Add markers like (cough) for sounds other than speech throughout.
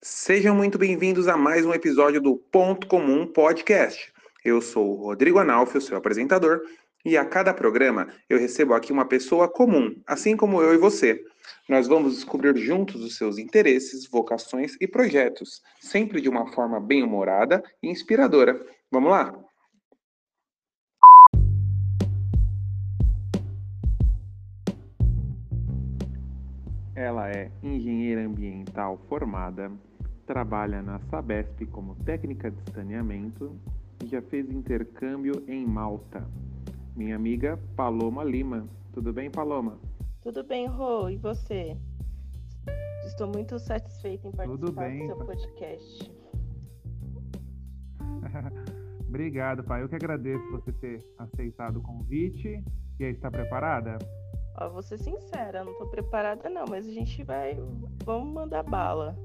Sejam muito bem-vindos a mais um episódio do Ponto Comum Podcast. Eu sou o Rodrigo Analfi, o seu apresentador, e a cada programa eu recebo aqui uma pessoa comum, assim como eu e você. Nós vamos descobrir juntos os seus interesses, vocações e projetos, sempre de uma forma bem-humorada e inspiradora. Vamos lá? Ela é engenheira ambiental formada, trabalha na Sabesp como técnica de saneamento e já fez intercâmbio em Malta. Minha amiga Paloma Lima. Tudo bem, Paloma? Tudo bem, Rô, e você? Estou muito satisfeita em participar do seu pai. podcast. (laughs) Obrigado, pai. Eu que agradeço você ter aceitado o convite. E aí, está preparada? Ó, vou ser sincera, não tô preparada não, mas a gente vai, vamos mandar bala.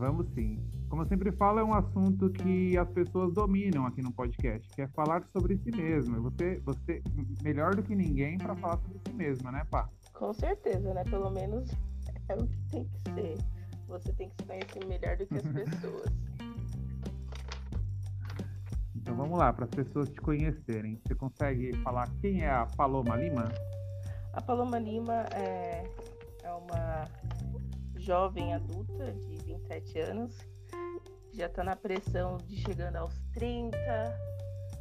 Vamos sim. Como eu sempre falo, é um assunto que as pessoas dominam aqui no podcast, que é falar sobre si mesmo. E Você, você melhor do que ninguém para falar sobre si mesma, né, pá? Com certeza, né? Pelo menos é o que tem que ser. Você tem que se conhecer melhor do que as (laughs) pessoas. Então vamos lá, para as pessoas te conhecerem. Você consegue falar quem é a Paloma Lima? A Paloma Lima é, é uma jovem adulta de 27 anos, já está na pressão de chegando aos 30,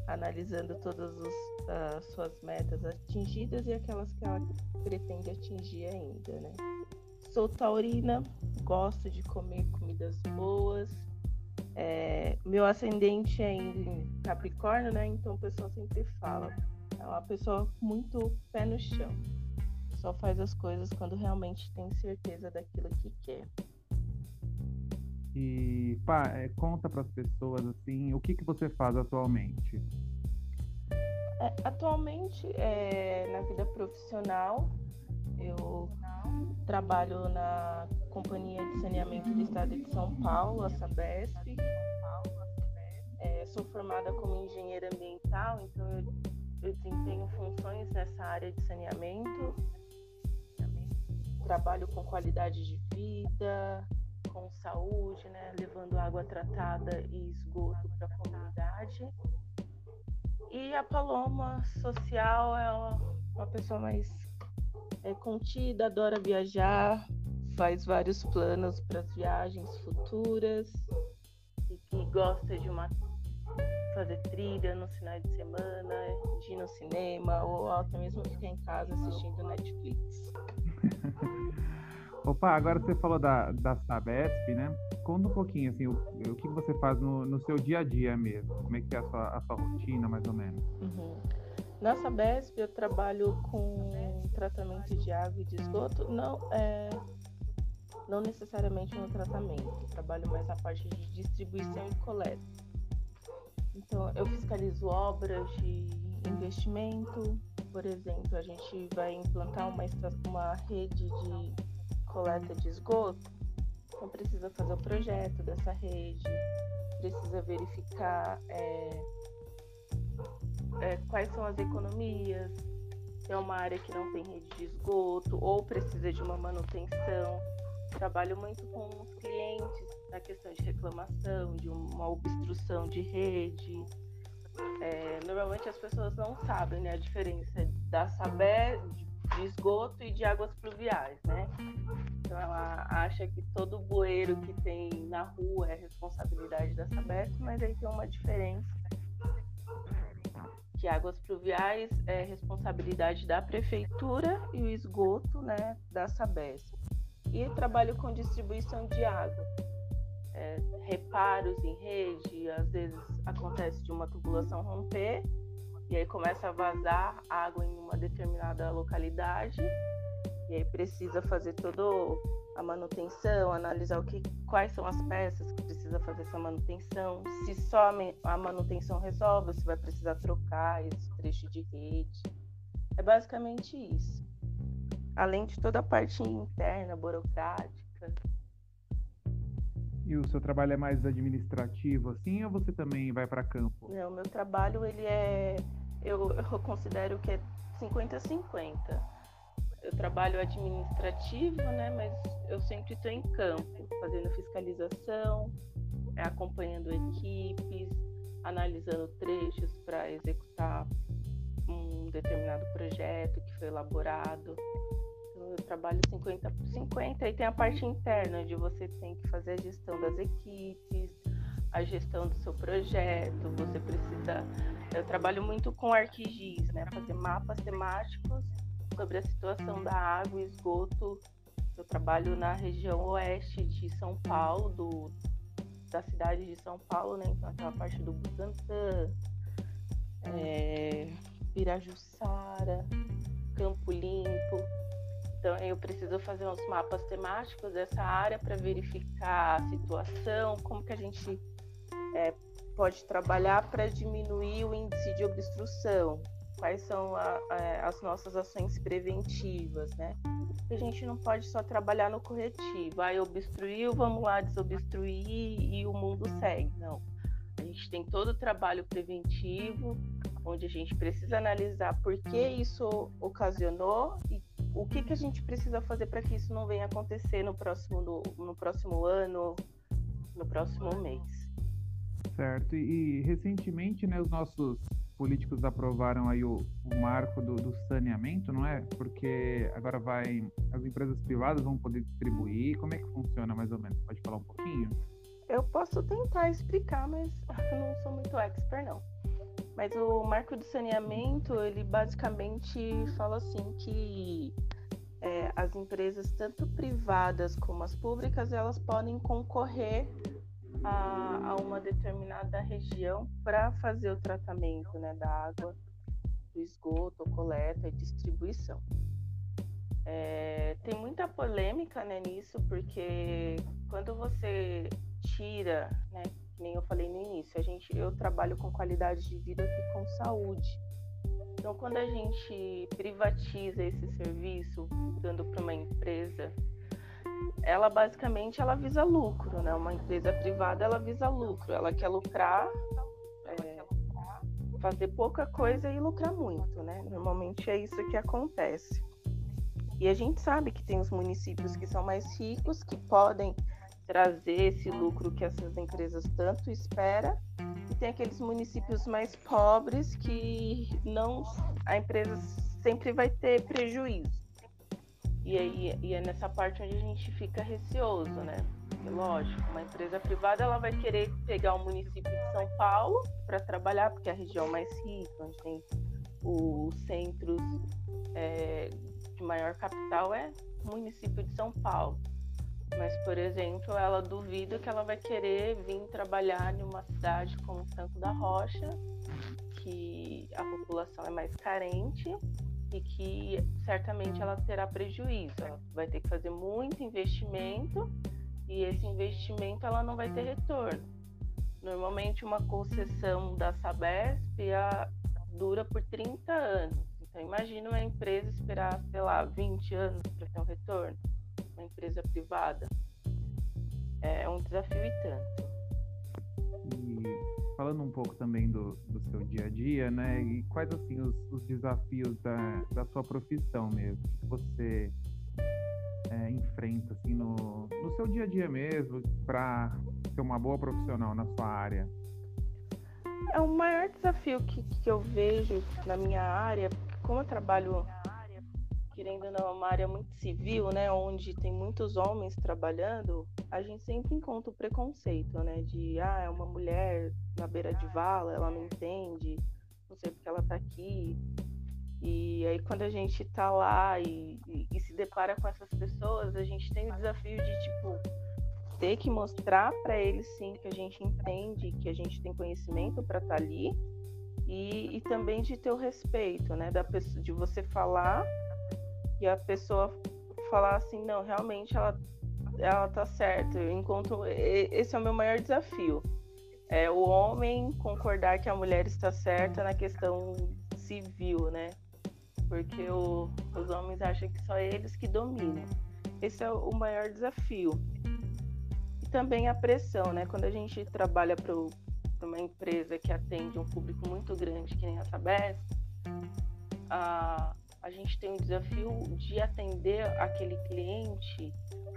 analisando todas as suas metas atingidas e aquelas que ela pretende atingir ainda, né? Sou taurina, gosto de comer comidas boas. é, meu ascendente é em Capricórnio, né? Então o pessoal sempre fala. É uma pessoa muito pé no chão só faz as coisas quando realmente tem certeza daquilo que quer. E pá, é, conta para as pessoas assim, o que que você faz atualmente? É, atualmente, é, na vida profissional, eu trabalho na Companhia de Saneamento do Estado de São Paulo, a Sabesp. É, sou formada como engenheira ambiental, então eu, eu desempenho funções nessa área de saneamento. Trabalho com qualidade de vida, com saúde, né, levando água tratada e esgoto para a comunidade. E a Paloma social é uma, uma pessoa mais é, contida, adora viajar, faz vários planos para as viagens futuras e que gosta de uma fazer trilha nos finais de semana, de ir no cinema ou até mesmo ficar em casa assistindo Netflix. (laughs) Opa, agora você falou da, da Sabesp, né? Conta um pouquinho, assim, o, o que você faz no, no seu dia a dia mesmo. Como é que é a sua, a sua rotina, mais ou menos? Uhum. Na Sabesp eu trabalho com tratamento de água e de esgoto, não, é, não necessariamente no tratamento, trabalho mais na parte de distribuição e coleta. Então eu fiscalizo obras de investimento, por exemplo, a gente vai implantar uma, uma rede de coleta de esgoto, então precisa fazer o projeto dessa rede, precisa verificar é, é, quais são as economias, se é uma área que não tem rede de esgoto ou precisa de uma manutenção. Trabalho muito com os clientes na questão de reclamação, de uma obstrução de rede. É, normalmente as pessoas não sabem né, a diferença da Sabé de esgoto e de águas pluviais, né? Então ela acha que todo bueiro que tem na rua é responsabilidade da Sabesp, mas aí tem uma diferença que águas pluviais é responsabilidade da prefeitura e o esgoto, né, da Sabesp. E trabalho com distribuição de água. É, reparos em rede, às vezes acontece de uma tubulação romper e aí começa a vazar água em uma determinada localidade e aí precisa fazer toda a manutenção, analisar o que, quais são as peças que precisa fazer essa manutenção, se só a manutenção resolve, se vai precisar trocar esse trecho de rede. É basicamente isso. Além de toda a parte interna, burocrática. E o seu trabalho é mais administrativo, assim, ou você também vai para campo? Não, meu trabalho ele é eu, eu considero que é 50-50. eu trabalho administrativo, né? Mas eu sempre estou em campo, fazendo fiscalização, é, acompanhando equipes, analisando trechos para executar um determinado projeto que foi elaborado. Eu trabalho 50 por 50 e tem a parte interna, de você tem que fazer a gestão das equipes, a gestão do seu projeto, você precisa. Eu trabalho muito com ArcGIS, né? Fazer mapas temáticos sobre a situação da água e esgoto. Eu trabalho na região oeste de São Paulo, do, da cidade de São Paulo, né? Então aquela parte do Butantã, é, Pirajussara, Campo Limpo. Então eu preciso fazer uns mapas temáticos dessa área para verificar a situação, como que a gente é, pode trabalhar para diminuir o índice de obstrução, quais são a, a, as nossas ações preventivas, né? A gente não pode só trabalhar no corretivo, aí obstruiu, vamos lá desobstruir e o mundo segue, não. A gente tem todo o trabalho preventivo, onde a gente precisa analisar por que isso ocasionou e o que, que a gente precisa fazer para que isso não venha acontecer no próximo, no, no próximo ano, no próximo mês. Certo. E, e, recentemente, né, os nossos políticos aprovaram aí o, o marco do, do, saneamento, não é? Porque agora vai as empresas privadas vão poder distribuir. Como é que funciona mais ou menos? Pode falar um pouquinho? Eu posso tentar explicar, mas (laughs) não sou muito expert não. Mas o marco do saneamento, ele basicamente fala assim que é, as empresas, tanto privadas como as públicas, elas podem concorrer a, a uma determinada região para fazer o tratamento né, da água, do esgoto, coleta e distribuição. É, tem muita polêmica né, nisso, porque quando você tira, né, nem eu falei no início, a gente, eu trabalho com qualidade de vida e com saúde. Então, quando a gente privatiza esse serviço, dando para uma empresa ela basicamente ela visa lucro, né? Uma empresa privada ela visa lucro, ela quer lucrar, é, fazer pouca coisa e lucrar muito, né? Normalmente é isso que acontece. E a gente sabe que tem os municípios que são mais ricos, que podem trazer esse lucro que essas empresas tanto esperam, e tem aqueles municípios mais pobres que não a empresa sempre vai ter prejuízo. E, aí, e é nessa parte onde a gente fica receoso, né? Porque, lógico, uma empresa privada ela vai querer pegar o município de São Paulo para trabalhar, porque é a região mais rica, onde tem os centros é, de maior capital é o município de São Paulo. Mas, por exemplo, ela duvida que ela vai querer vir trabalhar em uma cidade como Santo da Rocha, que a população é mais carente e que certamente ela terá prejuízo. Ela vai ter que fazer muito investimento e esse investimento ela não vai ter retorno. Normalmente uma concessão da Sabesp dura por 30 anos. Então imagina uma empresa esperar, sei lá, 20 anos para ter um retorno, uma empresa privada. É um desafio e tanto. E falando um pouco também do, do seu dia a dia, né? E quais assim os, os desafios da, da sua profissão mesmo que você é, enfrenta assim no, no seu dia a dia mesmo para ser uma boa profissional na sua área? É o maior desafio que, que eu vejo na minha área, como eu trabalho querendo ou não, é uma área muito civil, né, onde tem muitos homens trabalhando, a gente sempre encontra o preconceito, né, de ah, é uma mulher na beira de vala, ela não entende, não sei porque ela tá aqui. E aí quando a gente tá lá e, e, e se depara com essas pessoas, a gente tem o desafio de tipo ter que mostrar para eles sim que a gente entende, que a gente tem conhecimento para estar tá ali. E, e, também de ter o respeito, né? Da pessoa, de você falar e a pessoa falar assim, não, realmente ela, ela tá certa. Enquanto esse é o meu maior desafio. É o homem concordar que a mulher está certa na questão civil, né? Porque o, os homens acham que só eles que dominam. Esse é o maior desafio. E também a pressão, né? Quando a gente trabalha para uma empresa que atende um público muito grande, que nem a Sabesp, a, a gente tem o desafio de atender aquele cliente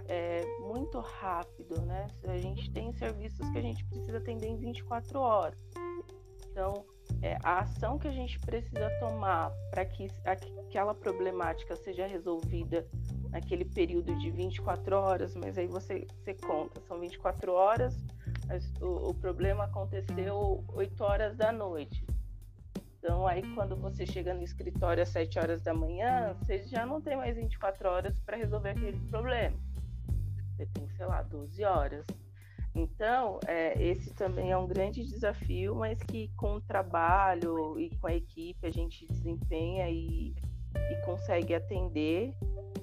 é, muito rápido, né? A gente tem serviços que a gente precisa atender em 24 horas. Então, é, a ação que a gente precisa tomar para que aquela problemática seja resolvida naquele período de 24 horas, mas aí você, você conta, são 24 horas, o, o problema aconteceu 8 horas da noite. Então, aí quando você chega no escritório às 7 horas da manhã, você já não tem mais 24 horas para resolver aquele problema. Você tem, sei lá, 12 horas. Então, é, esse também é um grande desafio, mas que com o trabalho e com a equipe a gente desempenha e, e consegue atender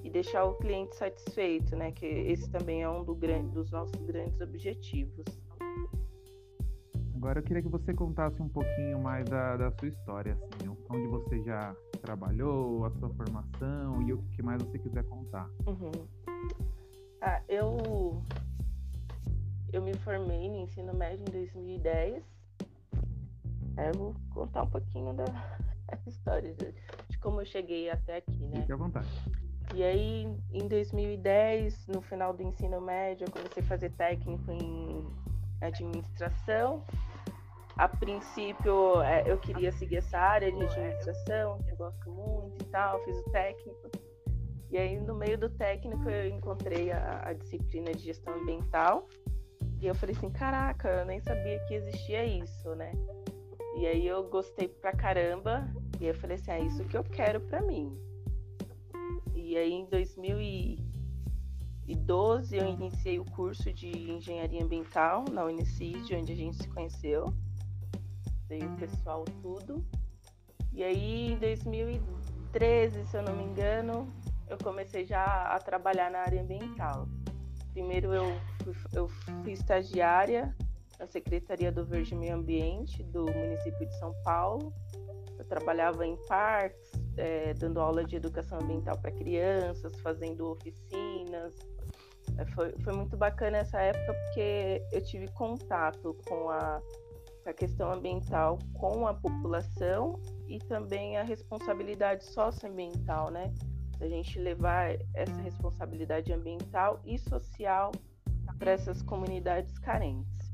e deixar o cliente satisfeito, né? Que esse também é um do grande, dos nossos grandes objetivos. Agora eu queria que você contasse um pouquinho mais da, da sua história, assim, onde você já trabalhou, a sua formação e o que mais você quiser contar. Uhum. Ah, eu eu me formei no ensino médio em 2010. É, eu vou contar um pouquinho da (laughs) história de, de como eu cheguei até aqui, né? Fique à vontade. E aí, em 2010, no final do ensino médio, eu comecei a fazer técnico em administração. A princípio, é, eu queria seguir essa área de administração, que eu gosto muito e tal, fiz o técnico. E aí, no meio do técnico, eu encontrei a, a disciplina de gestão ambiental, e eu falei assim, caraca, eu nem sabia que existia isso, né? E aí eu gostei pra caramba. E eu falei assim, é ah, isso que eu quero pra mim. E aí em 2012 eu iniciei o curso de engenharia ambiental na Unicid, onde a gente se conheceu. Dei o pessoal tudo. E aí em 2013, se eu não me engano, eu comecei já a trabalhar na área ambiental. Primeiro eu fui, eu fui estagiária na Secretaria do Verde Meio Ambiente do município de São Paulo. Eu trabalhava em parques, é, dando aula de educação ambiental para crianças, fazendo oficinas. É, foi, foi muito bacana essa época porque eu tive contato com a, a questão ambiental com a população e também a responsabilidade socioambiental, né? a gente levar essa responsabilidade ambiental e social para essas comunidades carentes.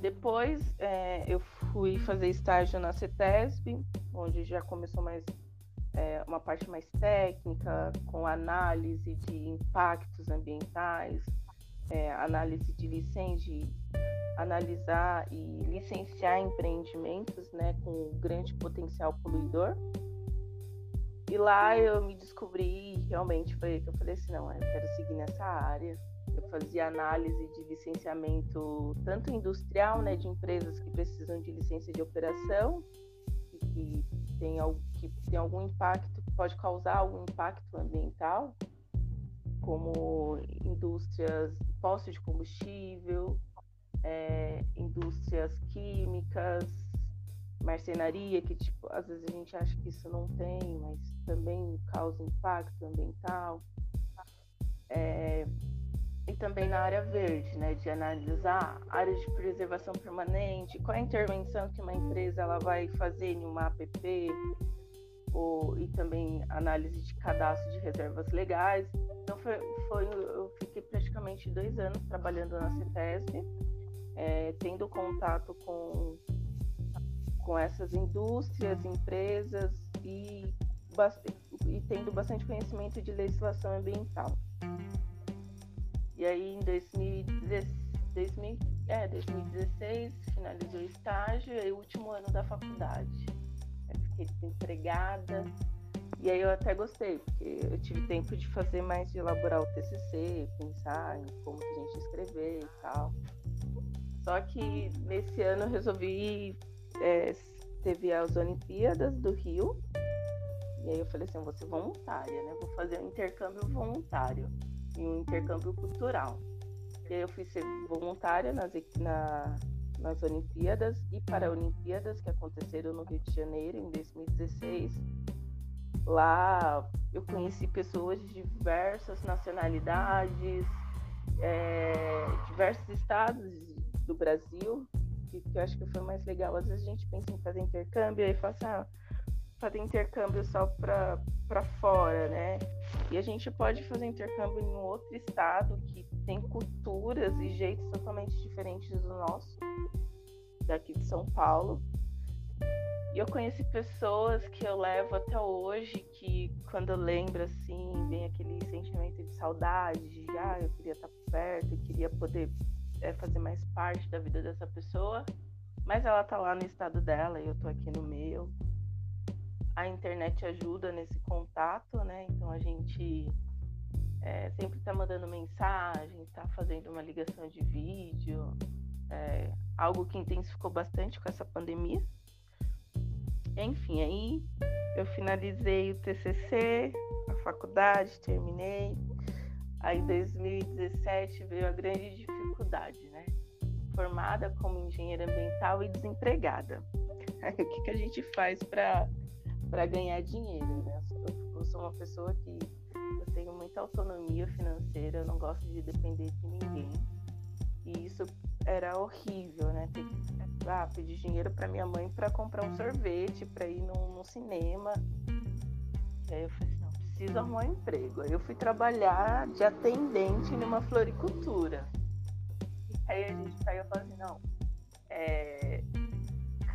Depois é, eu fui fazer estágio na CETESB, onde já começou mais é, uma parte mais técnica, com análise de impactos ambientais, é, análise de licença, analisar e licenciar empreendimentos né, com grande potencial poluidor. E lá eu me descobri, realmente foi que eu falei assim, não, eu quero seguir nessa área. Eu fazia análise de licenciamento tanto industrial, né, de empresas que precisam de licença de operação e que tem, que tem algum impacto, pode causar algum impacto ambiental, como indústrias, postos de combustível, é, indústrias químicas, marcenaria, que tipo, às vezes a gente acha que isso não tem, mas também causa impacto ambiental. É, e também na área verde, né, de analisar áreas de preservação permanente, qual a intervenção que uma empresa ela vai fazer em uma APP, ou, e também análise de cadastro de reservas legais. Então foi, foi eu fiquei praticamente dois anos trabalhando na CETESB, é, tendo contato com com essas indústrias, empresas e, e tendo bastante conhecimento de legislação ambiental. E aí em 2016, 2000, é, 2016 finalizou o estágio e o último ano da faculdade. Eu fiquei desempregada. E aí eu até gostei, porque eu tive tempo de fazer mais, de elaborar o TCC, pensar em como que a gente escrever e tal. Só que nesse ano eu resolvi é, teve as Olimpíadas do Rio. E aí eu falei assim, vou ser voluntária, né? Vou fazer um intercâmbio voluntário e um intercâmbio cultural. E aí eu fui ser voluntária nas, na, nas Olimpíadas e Paralimpíadas que aconteceram no Rio de Janeiro em 2016. Lá eu conheci pessoas de diversas nacionalidades, é, diversos estados do Brasil, que, que eu acho que foi mais legal. Às vezes a gente pensa em fazer intercâmbio e fala assim, ah, fazer intercâmbio só para fora, né? E a gente pode fazer intercâmbio em um outro estado que tem culturas e jeitos totalmente diferentes do nosso, daqui de São Paulo. E eu conheci pessoas que eu levo até hoje que quando eu lembro assim, vem aquele sentimento de saudade, de ah, eu queria estar perto, eu queria poder é, fazer mais parte da vida dessa pessoa, mas ela tá lá no estado dela e eu tô aqui no meu. A internet ajuda nesse contato, né? Então a gente é, sempre tá mandando mensagem, tá fazendo uma ligação de vídeo, é, algo que intensificou bastante com essa pandemia. Enfim, aí eu finalizei o TCC, a faculdade, terminei. Aí em 2017 veio a grande dificuldade, né? Formada como engenheira ambiental e desempregada. (laughs) Aí, o que, que a gente faz para ganhar dinheiro, né? Eu sou uma pessoa que eu tenho muita autonomia financeira, eu não gosto de depender de ninguém. E isso era horrível, né? Ter que ah, pedir dinheiro para minha mãe para comprar um sorvete, para ir no, no, cinema. E aí eu falei assim, não, preciso arrumar um emprego. Aí eu fui trabalhar de atendente numa floricultura. Aí a gente saiu e falou assim, não, é...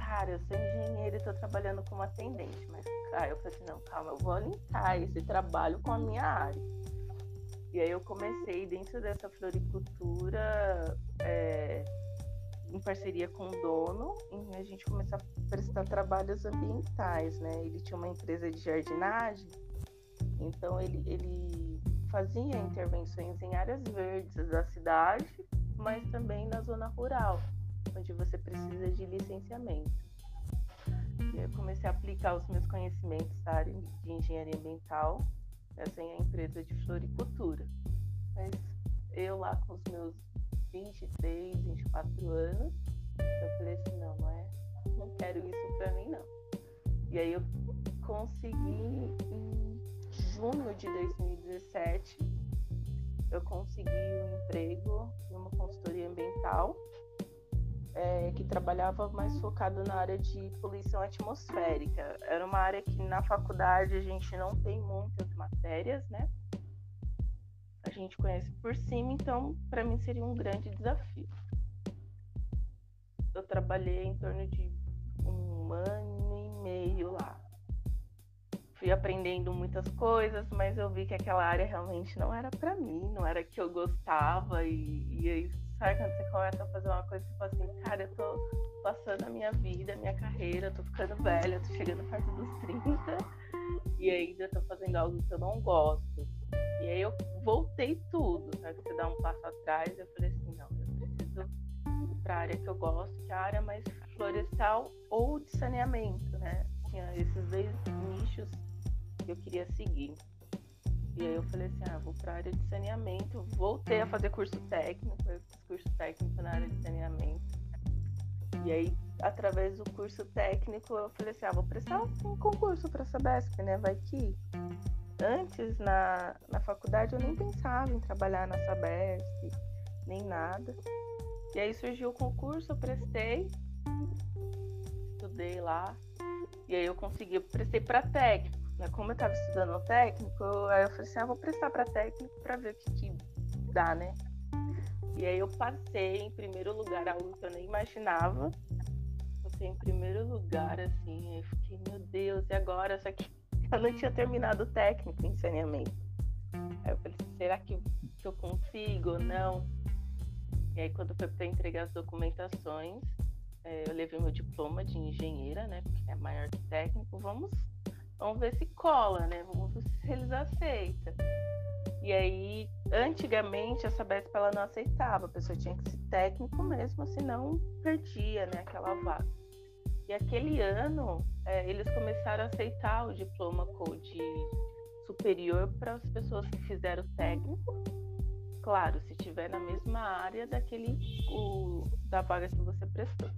cara, eu sou engenheira e estou trabalhando como atendente, mas cara, eu falei assim, não, calma, eu vou linkar esse trabalho com a minha área. E aí eu comecei dentro dessa floricultura é, em parceria com o dono, a gente começou a prestar trabalhos ambientais, né? Ele tinha uma empresa de jardinagem, então ele, ele fazia intervenções em áreas verdes da cidade, mas também na zona rural, onde você precisa de licenciamento. Eu comecei a aplicar os meus conhecimentos da área de engenharia ambiental essa é empresa de floricultura. Mas eu lá com os meus 23, 24 anos, eu falei assim, não, não é, não quero isso pra mim não. E aí eu consegui em junho de 2017, eu consegui um emprego numa consultoria ambiental é, que trabalhava mais focado na área de poluição atmosférica. Era uma área que na faculdade a gente não tem muitas matérias, né? A gente conhece por cima, então para mim seria um grande desafio. Eu trabalhei em torno de um ano e meio lá. Fui aprendendo muitas coisas, mas eu vi que aquela área realmente não era para mim, não era que eu gostava e, e aí Sabe quando você começa a fazer uma coisa e fala assim, cara, eu tô passando a minha vida, a minha carreira, eu tô ficando velha, eu tô chegando perto dos 30 e ainda tô fazendo algo que eu não gosto. E aí eu voltei tudo, sabe? Você dá um passo atrás, eu falei assim, não, eu preciso ir pra área que eu gosto, que é a área mais florestal ou de saneamento, né? Tinha esses dois nichos que eu queria seguir. E aí eu falei assim, ah, vou para a área de saneamento. Voltei a fazer curso técnico, eu fiz curso técnico na área de saneamento. E aí, através do curso técnico, eu falei assim, ah, vou prestar um concurso para a Sabesp, né? Vai que. Antes, na, na faculdade, eu nem pensava em trabalhar na Sabesp, nem nada. E aí surgiu o concurso, eu prestei, estudei lá. E aí eu consegui, eu prestei para técnico. Né? Como eu estava estudando técnico, aí eu falei assim, ah, vou prestar para técnico para ver o que, que dá, né? E aí eu passei em primeiro lugar, algo que eu nem imaginava. Passei em primeiro lugar, assim, eu fiquei, meu Deus, e agora? Só que (laughs) eu não tinha terminado o técnico em saneamento. Aí eu falei, será que, que eu consigo ou não? E aí quando foi para entregar as documentações, é, eu levei meu diploma de engenheira, né? Porque é maior que técnico, vamos vamos ver se cola, né? Vamos ver se eles aceitam. E aí, antigamente, a Sabesp ela não aceitava, a pessoa tinha que ser técnico mesmo, senão perdia né, aquela vaga. E aquele ano, é, eles começaram a aceitar o diploma Code superior para as pessoas que fizeram técnico. Claro, se tiver na mesma área daquele o, da vaga que você prestou.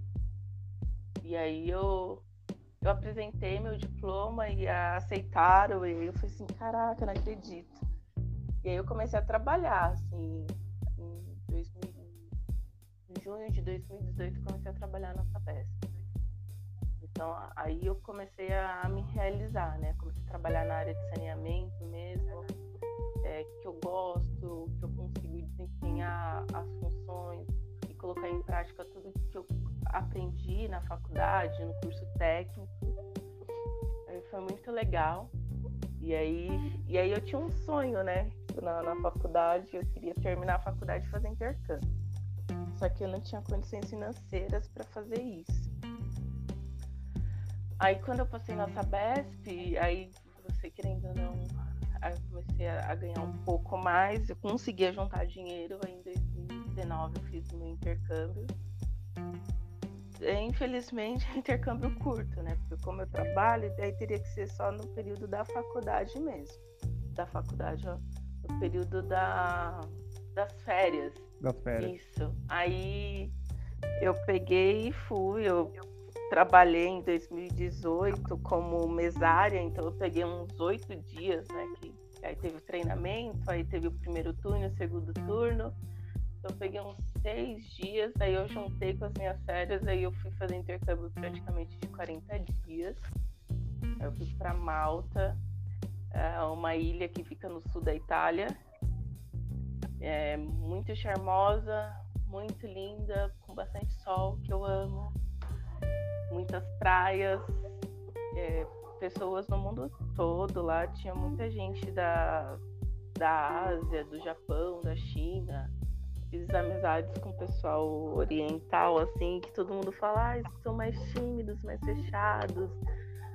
E aí eu eu apresentei meu diploma e aceitaram, e eu falei assim, caraca, não acredito. E aí eu comecei a trabalhar, assim, em, 2000, em junho de 2018 comecei a trabalhar na Sabesp. Então aí eu comecei a me realizar, né? Comecei a trabalhar na área de saneamento mesmo, é, que eu gosto, que eu consigo desempenhar as funções e colocar em prática tudo que eu aprendi na faculdade, no curso técnico. Aí foi muito legal. E aí, e aí eu tinha um sonho, né? Na, na faculdade, eu queria terminar a faculdade e fazer intercâmbio. Só que eu não tinha condições financeiras para fazer isso. Aí quando eu passei na Sabesp, aí você querendo ou não, aí comecei a, ganhar um pouco mais, eu conseguia juntar dinheiro, aí em 2019 eu fiz meu intercâmbio. Infelizmente é (laughs) intercâmbio curto, né? Porque como eu trabalho, aí teria que ser só no período da faculdade mesmo. Da faculdade, ó, no período da, das férias. Das férias. Isso. Aí eu peguei e fui. Eu trabalhei em 2018 como mesária, então eu peguei uns oito dias, né? Que, aí teve o treinamento, aí teve o primeiro turno, o segundo turno. Eu peguei uns seis dias, aí eu juntei com as minhas férias, aí eu fui fazer intercâmbio praticamente de 40 dias. Aí eu fui para Malta, é uma ilha que fica no sul da Itália. É muito charmosa, muito linda, com bastante sol, que eu amo. Muitas praias, é, pessoas no mundo todo lá. Tinha muita gente da, da Ásia, do Japão, da China. Fiz amizades com o pessoal oriental, assim, que todo mundo fala, ah, eles são mais tímidos, mais fechados,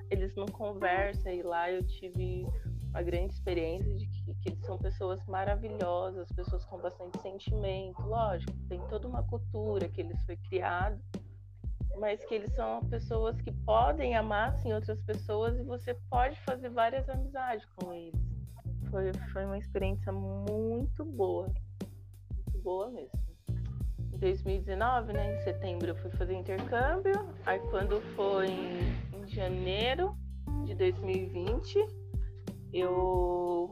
eles não conversam. E lá eu tive uma grande experiência de que, que, eles são pessoas maravilhosas, pessoas com bastante sentimento. Lógico, tem toda uma cultura que eles foi criado, mas que eles são pessoas que podem amar sim outras pessoas e você pode fazer várias amizades com eles. Foi, foi uma experiência muito boa, boa mesmo. Em 2019, né, em setembro, eu fui fazer intercâmbio. Aí, quando foi em, em janeiro de 2020, eu,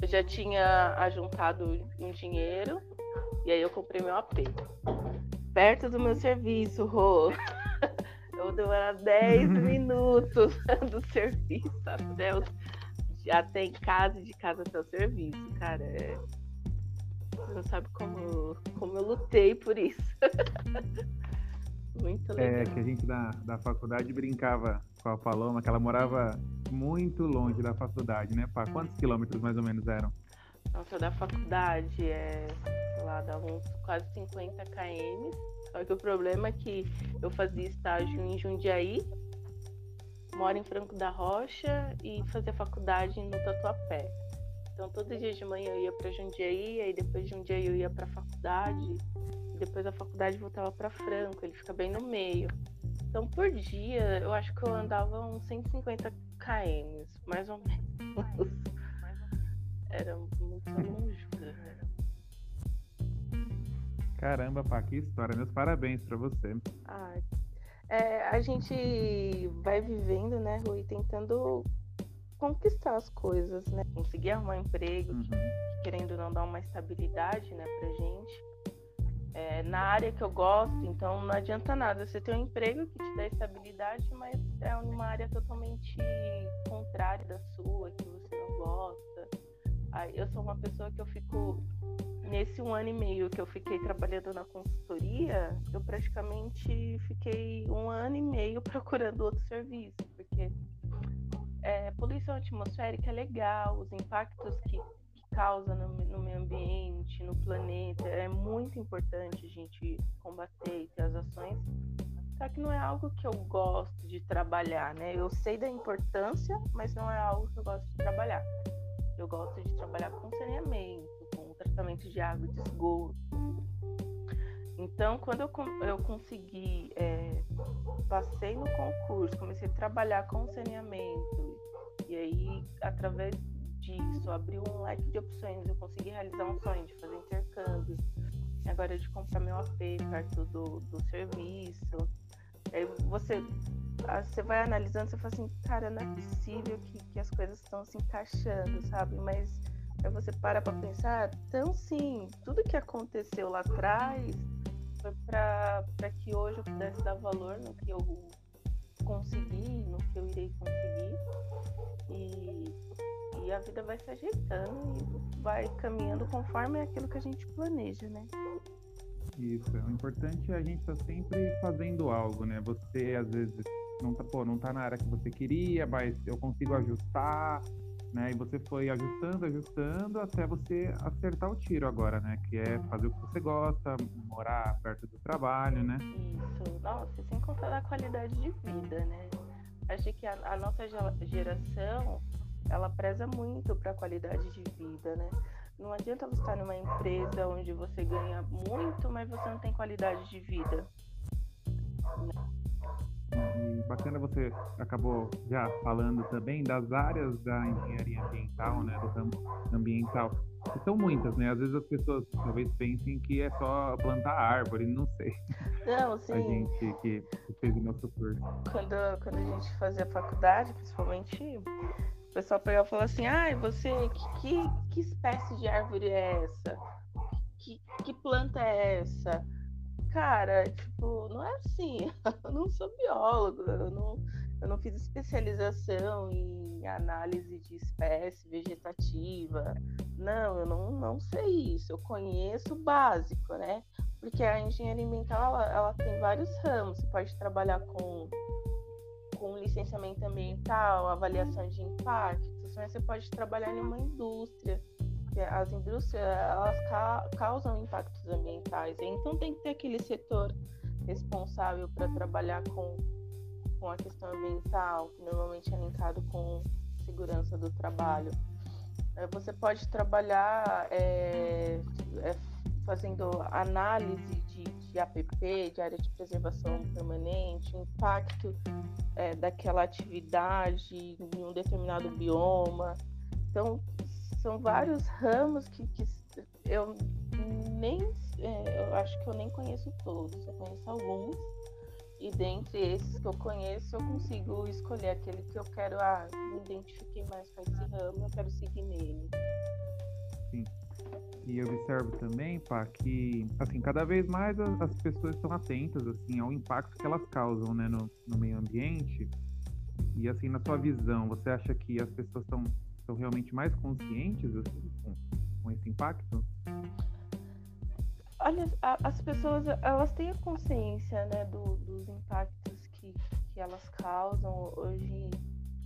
eu já tinha ajuntado um dinheiro e aí eu comprei meu AP. Perto do meu serviço, Rô. Eu demorava (laughs) 10 minutos do serviço até, o, até em casa, de casa até o serviço, cara. É... Você não sabe como, como eu lutei por isso. (laughs) Muito é, legal. É, que a gente da, da faculdade brincava com a Paloma, que ela morava muito longe da faculdade, né, Pá? Quantos quilômetros mais ou menos eram? Nossa, da faculdade é, sei lá, dá uns quase 50 km. Só que o problema é que eu fazia estágio em Jundiaí, moro em Franco da Rocha e fazia faculdade no Tatuapé. Então, todo dia de manhã eu ia para Jundiaí, aí depois de Jundiaí eu ia para faculdade, depois a faculdade voltava para Franco, ele fica bem no meio. Então, por dia, eu acho que eu andava uns 150 km, mais ou menos. Era muito longe. Caramba, pá, que história. Meus parabéns para você. Ah, é, a gente vai vivendo, né, Rui, tentando conquistar as coisas, né? Conseguir arrumar um emprego, uhum. que, querendo não dar uma estabilidade, né, pra gente é, na área que eu gosto, então não adianta nada você ter um emprego que te dá estabilidade, mas é uma área totalmente contrária da sua, que você não gosta. Aí eu sou uma pessoa que eu fico nesse um ano e meio que eu fiquei trabalhando na consultoria, eu praticamente fiquei um ano e meio (laughs) procurando outro serviço, porque é, poluição atmosférica é legal, os impactos que causa no, no, meio ambiente, no planeta. É muito importante a gente combater e ter as ações. Só que não é algo que eu gosto de trabalhar, né? Eu sei da importância, mas não é algo que eu gosto de trabalhar. Eu gosto de trabalhar com saneamento, com tratamento de água e de esgoto. Então, quando eu, eu consegui, é, passei no concurso, comecei a trabalhar com saneamento, e aí, através disso, abriu um leque de opções. Eu consegui realizar um sonho de fazer intercâmbio, agora de comprar meu AP perto do, do serviço. Aí você, você vai analisando, você fala assim, cara, não é possível que, que as coisas estão se encaixando, sabe? Mas aí você para para pensar, então sim, tudo que aconteceu lá atrás foi para que hoje eu pudesse dar valor no que eu conseguir, no que eu irei conseguir. E, e a vida vai se ajeitando e vai caminhando conforme aquilo que a gente planeja, né? Isso, o importante é a gente estar tá sempre fazendo algo, né? Você às vezes não tá, pô, não tá na área que você queria, mas eu consigo ajustar, né? E você foi ajustando, ajustando até você acertar o tiro agora, né? Que é fazer o que você gosta, morar perto do trabalho, né? Isso, nossa, sem contar a qualidade de vida, né? Acho que a, a nossa geração, ela preza muito para a qualidade de vida, né? Não adianta você estar numa empresa onde você ganha muito, mas você não tem qualidade de vida. E bacana você acabou já falando também das áreas da engenharia ambiental, né, do ramo ambiental. Que são muitas, né? Às vezes as pessoas talvez pensem que é só plantar árvore, não sei. Não, (laughs) sim. A gente que, fez o nosso curso. Quando, quando a gente fazia faculdade, principalmente, o pessoal pegava e falava assim, ai, ah, você, que, que, que espécie de árvore é essa? Que, que planta é essa? Cara, tipo, não é assim. (laughs) Eu não sou biólogo, eu não, eu não fiz especialização em análise de espécie vegetativa. Não, eu não, não sei isso. Eu conheço o básico, né? Porque a engenharia ambiental ela, ela tem vários ramos. Você pode trabalhar com, com licenciamento ambiental, avaliação de impactos, mas você pode trabalhar em uma indústria as indústrias elas ca causam impactos ambientais, então tem que ter aquele setor responsável para trabalhar com, com a questão ambiental, que normalmente é linkado com segurança do trabalho. É, você pode trabalhar é, é, fazendo análise de, de, APP, de área de preservação permanente, impacto é, daquela atividade em um determinado bioma. Então, são vários ramos que, que eu nem é, eu acho que eu nem conheço todos, eu conheço alguns e dentre esses que eu conheço eu consigo escolher aquele que eu quero, ah, me identifiquei mais com esse ramo, eu quero seguir nele. Sim. E eu observo também, pá, que assim, cada vez mais as pessoas estão atentas assim ao impacto que elas causam, né, no, no meio ambiente. E assim, na sua visão, você acha que as pessoas estão estão realmente mais conscientes assim, com, com esse impacto? Olha, a, as pessoas elas têm a consciência né, do, dos impactos que, que elas causam. Hoje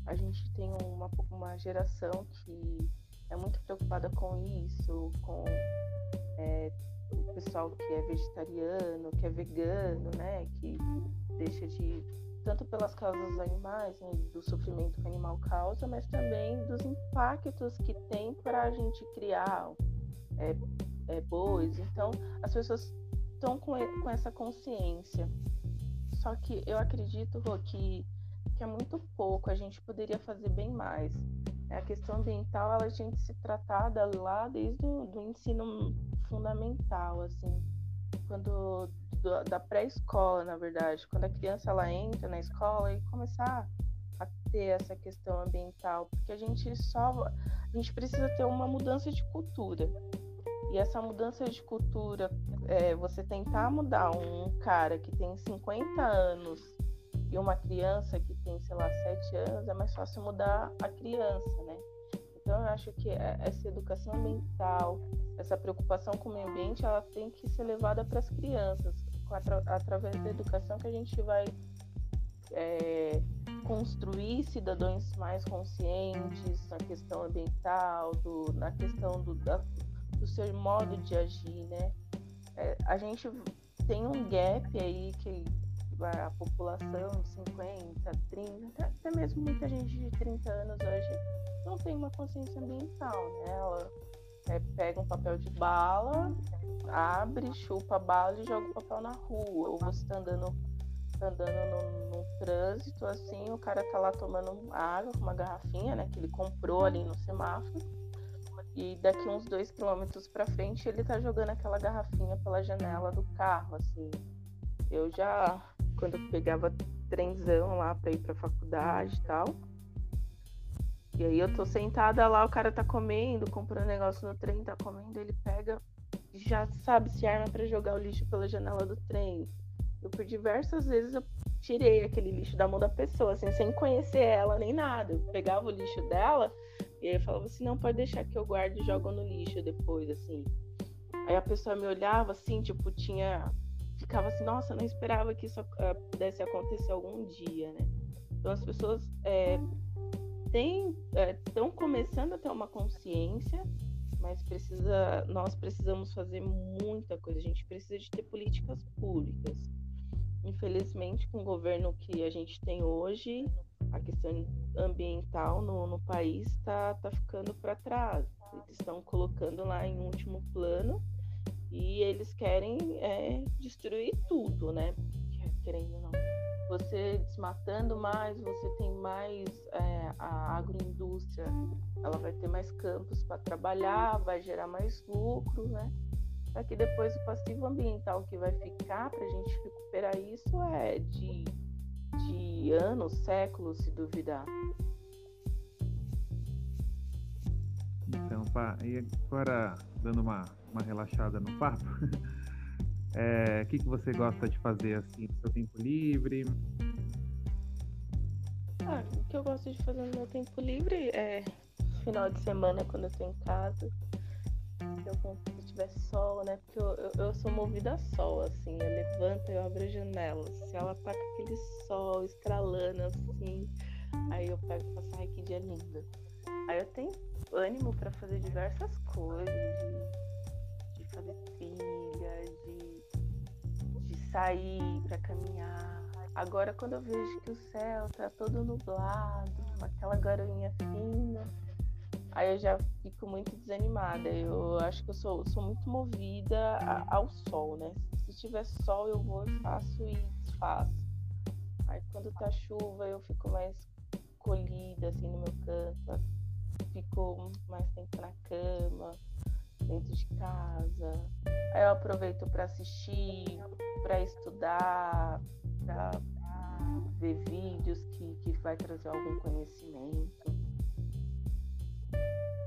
a gente tem uma, uma geração que é muito preocupada com isso, com é, o pessoal que é vegetariano, que é vegano, né, que deixa de tanto pelas causas animais, né, do sofrimento que o animal causa, mas também dos impactos que tem para a gente criar é, é, bois. Então, as pessoas estão com, com essa consciência. Só que eu acredito, Rô, que, que é muito pouco, a gente poderia fazer bem mais. A questão ambiental, ela, gente se tratada lá desde o do ensino fundamental, assim, quando do, da pré-escola, na verdade, quando a criança ela entra na escola e começar a ter essa questão ambiental, porque a gente só a gente precisa ter uma mudança de cultura. E essa mudança de cultura, é, você tentar mudar um cara que tem 50 anos e uma criança que tem, sei lá, 7 anos, é mais fácil mudar a criança, né? Então eu acho que é, essa educação ambiental, essa preocupação com o meio ambiente, ela tem que ser levada para as crianças atra através da educação que a gente vai é, construir cidadãos mais conscientes na questão ambiental, do, na questão do, da, do seu modo de agir, né? É, a gente tem um gap aí que a população de 50, 30, até mesmo muita gente de 30 anos hoje não tem uma consciência ambiental, né? Ela é, pega um papel de bala, abre, chupa a bala e joga o papel na rua. Ou você tá andando, tá andando no, trânsito, assim, o cara tá lá tomando água com uma garrafinha, né? Que ele comprou ali no semáforo. E daqui uns dois quilômetros pra frente ele tá jogando aquela garrafinha pela janela do carro, assim. Eu já, quando eu pegava trenzão lá pra ir pra faculdade e tal, e aí eu tô sentada lá, o cara tá comendo, comprando negócio no trem, tá comendo, ele pega, já sabe, se arma para jogar o lixo pela janela do trem. Eu por diversas vezes eu tirei aquele lixo da mão da pessoa, assim, sem conhecer ela nem nada. Eu pegava o lixo dela e aí eu falava assim, não, pode deixar que eu guarde e jogo no lixo depois, assim. Aí a pessoa me olhava assim, tipo, tinha. Ficava assim, nossa, não esperava que isso uh, pudesse acontecer algum dia, né? Então as pessoas é, estão é, começando a ter uma consciência, mas precisa, nós precisamos fazer muita coisa. A gente precisa de ter políticas públicas. Infelizmente, com o governo que a gente tem hoje, a questão ambiental no, no país está tá ficando para trás. Eles estão colocando lá em último plano e eles querem é, destruir tudo, né? Querendo ou não. Você desmatando mais, você tem mais é, a agroindústria, ela vai ter mais campos para trabalhar, vai gerar mais lucro, né? Para que depois o passivo ambiental que vai ficar para a gente recuperar isso é de, de anos, séculos, se duvidar. Então, pá, e agora dando uma, uma relaxada no papo. (laughs) É, o que, que você gosta de fazer assim no seu tempo livre? Ah, o que eu gosto de fazer no meu tempo livre é final de semana quando eu tô em casa. Se eu se tiver sol, né? Porque eu, eu, eu, sou movida a sol, assim. Eu levanto e eu abro a janela. Se ela tá com aquele sol estralando assim, aí eu pego e faço, ai que dia lindo. Aí eu tenho ânimo para fazer diversas coisas, de, de fazer sair para caminhar. Agora quando eu vejo que o céu tá todo nublado, aquela garoinha fina, aí eu já fico muito desanimada. Eu acho que eu sou, sou muito movida a, ao sol, né? Se tiver sol eu vou, faço e desfaço. Aí quando tá chuva eu fico mais colhida assim no meu canto, fico mais tempo na cama, dentro de casa. Aí eu aproveito para assistir, para estudar, para ver vídeos que, que vai trazer algum conhecimento.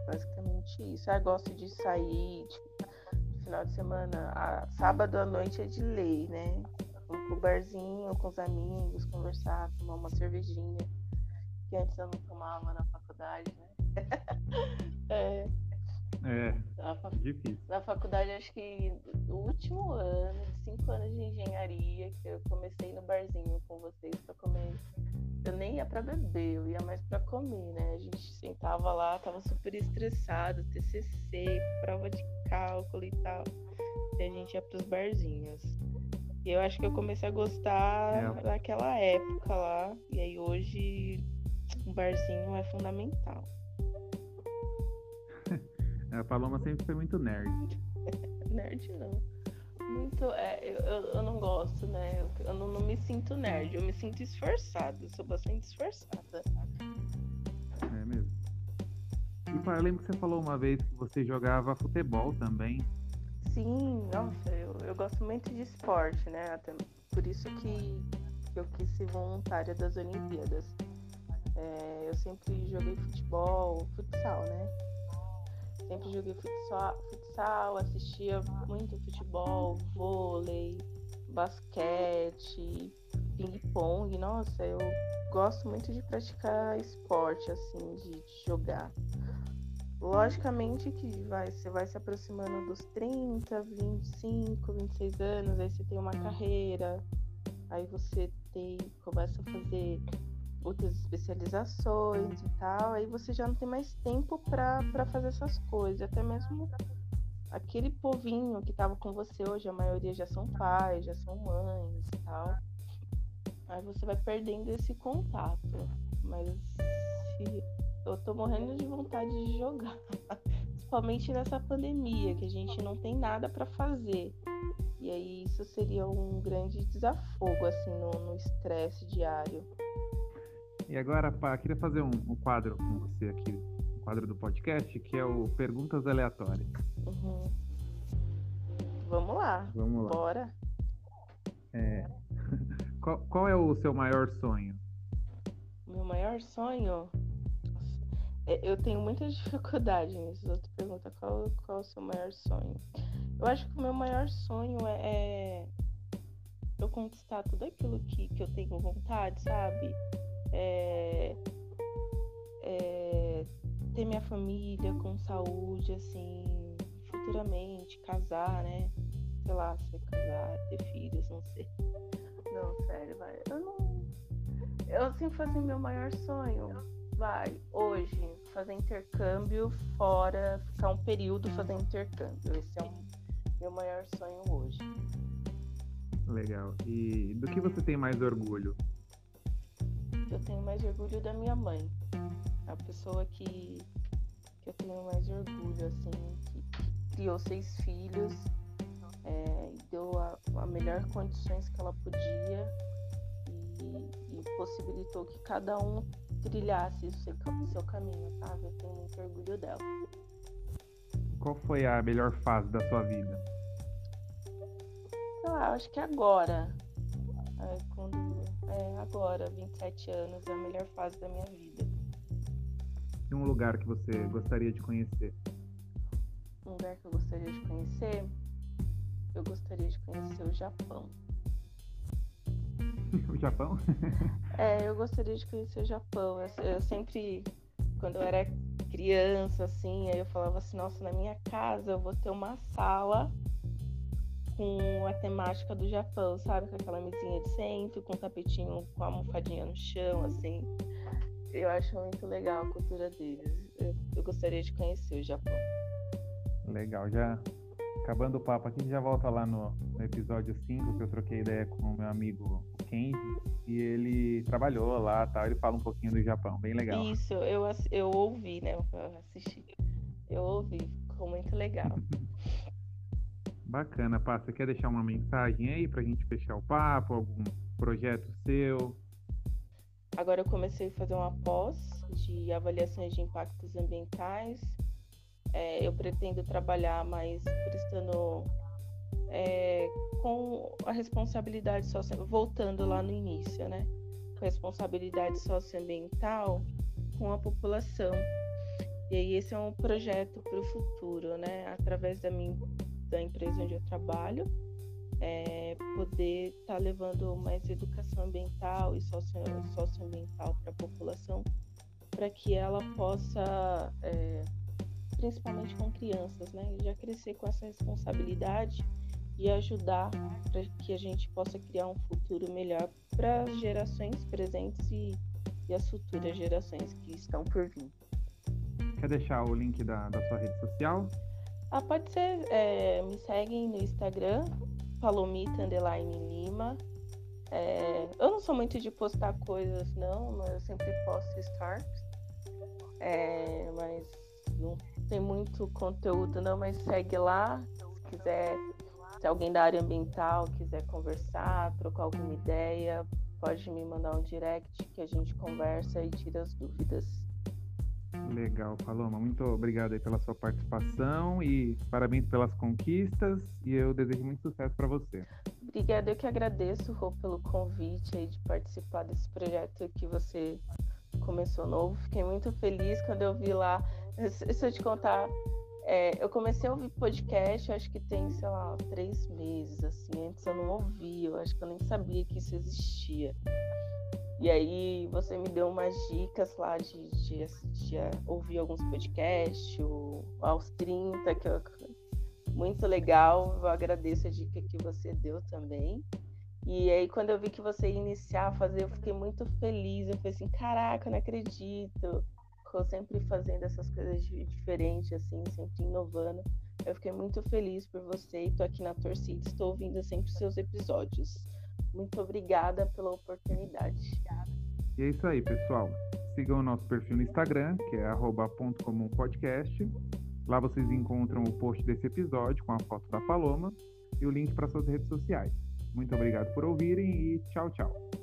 Basicamente isso. Eu gosto de sair, tipo, no final de semana, a, sábado à noite é de lei, né? Pro barzinho com os amigos, conversar, tomar uma cervejinha. Que antes eu não tomava na faculdade, né? (laughs) é. É, difícil. Na faculdade, acho que no último ano, cinco anos de engenharia, que eu comecei no barzinho com vocês pra comer. Eu nem ia pra beber, eu ia mais pra comer, né? A gente sentava lá, tava super estressado, TCC, prova de cálculo e tal. E a gente ia pros barzinhos. E eu acho que eu comecei a gostar é. daquela época lá. E aí hoje, um barzinho é fundamental. A Paloma sempre foi muito nerd. (laughs) nerd não. Muito. É, eu, eu não gosto, né? Eu, eu não, não, me sinto nerd, eu me sinto esforçada. Eu sou bastante esforçada. É mesmo. E pá, eu lembro que você falou uma vez que você jogava futebol também. Sim, nossa, eu, eu gosto muito de esporte, né? Até por isso que, eu quis ser voluntária das Olimpíadas. É, eu sempre joguei futebol, futsal, né? Sempre joguei futsal, assistia muito futebol, vôlei, basquete, ping-pong. Nossa, eu gosto muito de praticar esporte, assim, de, de jogar. Logicamente que vai, você vai se aproximando dos 30, 25, 26 anos, aí você tem uma carreira, aí você tem, começa a fazer outras especializações e tal, aí você já não tem mais tempo para fazer essas coisas. Até mesmo aquele povinho que estava com você hoje, a maioria já são pais, já são mães e tal. Aí você vai perdendo esse contato. Mas se... eu tô morrendo de vontade de jogar. (laughs) Principalmente nessa pandemia, que a gente não tem nada para fazer. E aí isso seria um grande desafogo, assim, no estresse diário. E agora, pá, queria fazer um, um, quadro com você aqui, um quadro do podcast, que é o Perguntas Aleatórias. Uhum. Vamos lá. Vamos lá. Bora. É... (laughs) qual, qual é o seu maior sonho? Meu maior sonho? É, eu tenho muita (laughs) dificuldade nisso. Outra pergunta, qual, qual é o seu maior sonho? Eu acho que o meu maior sonho é, é eu conquistar tudo aquilo que, que eu tenho vontade, sabe? É, é, ter minha família com saúde, assim, futuramente, casar, né? Sei lá, se casar, ter filhos, não sei. Não, sério, vai. Eu não. Eu sempre foi assim, meu maior sonho. Vai, hoje, fazer intercâmbio fora, ficar um período fazendo intercâmbio. Esse é o meu maior sonho hoje. Legal. E do que você tem mais orgulho? Eu tenho mais orgulho da minha mãe. A pessoa que, que eu tenho mais orgulho, assim, que, que criou seis filhos é, e deu a, a melhor condições que ela podia e, e possibilitou que cada um trilhasse o seu, seu caminho, sabe? Eu tenho muito orgulho dela. Qual foi a melhor fase da sua vida? Sei lá, acho que agora. É, quando, é, agora, 27 anos, é a melhor fase da minha vida. E um lugar que você gostaria de conhecer? Um lugar que eu gostaria de conhecer? Eu gostaria de conhecer o Japão. (laughs) o Japão? (laughs) é, eu gostaria de conhecer o Japão. Eu, eu, sempre, quando eu era criança, assim, aí eu falava assim, nossa, na minha casa eu vou ter uma sala com a temática do Japão, sabe? Com aquela mesinha de centro, com um tapetinho com a almofadinha no chão, assim. Eu acho muito legal a cultura deles. Eu, eu gostaria de conhecer o Japão. Legal, já acabando o papo aqui, já volta lá no, no episódio 5, que eu troquei ideia com o meu amigo o Kenji, e ele trabalhou lá tal, ele fala um pouquinho do Japão, bem legal. Isso, eu, eu ouvi, né? Eu assisti. Eu ouvi, ficou muito legal. (laughs) Bacana, Pá. Você quer deixar uma mensagem aí pra gente fechar o papo? Algum projeto seu? Agora eu comecei a fazer uma pós de avaliações de impactos ambientais é, eu pretendo trabalhar mais prestando é, com a responsabilidade social, voltando lá no início, né? Com responsabilidade socioambiental com a população. E aí esse é um projeto para o futuro, né? Através da minha da empresa onde eu trabalho, é, poder estar tá levando mais educação ambiental e socio, socioambiental para a população, para que ela possa é, principalmente com crianças, né? Já crescer com essa responsabilidade e ajudar para que a gente possa criar um futuro melhor para as gerações presentes e, e, as futuras gerações que estão por vir. Quer deixar o link da, da sua rede social? Ah, pode ser. É, me seguem no Instagram, Palomita Underline Lima. É, eu não sou muito de postar coisas, não, mas eu sempre posto stars. É, mas não tem muito conteúdo não, mas segue lá. Se quiser, se alguém da área ambiental quiser conversar, trocar alguma ideia, pode me mandar um direct que a gente conversa e tira as dúvidas. Legal, Paloma. Muito obrigado aí pela sua participação e parabéns pelas conquistas e eu desejo muito sucesso para você. Obrigada, eu que agradeço, Rô, pelo convite aí de participar desse projeto que você começou novo. Fiquei muito feliz quando eu vi lá se eu te contar, é, eu comecei a ouvir podcast, acho que tem, sei lá, três meses, assim. Antes eu não ouvia, eu acho que eu nem sabia que isso existia. E aí você me deu umas dicas lá de, de, ouvir alguns podcasts, o aos 30, que eu, muito legal. Eu agradeço a dica que você deu também. E aí, quando eu vi que você ia iniciar a fazer, eu fiquei muito feliz. Eu falei assim: caraca, eu não acredito ficou sempre fazendo essas coisas diferentes, assim, sempre inovando. Eu fiquei muito feliz por você e tô aqui na torcida, estou ouvindo sempre seus episódios. Muito obrigada pela oportunidade. E é isso aí, pessoal. Sigam o nosso perfil no Instagram, que é @pontocomumpodcast. Lá vocês encontram o post desse episódio com a foto da Paloma e o link para suas redes sociais. Muito obrigado por ouvirem e tchau, tchau.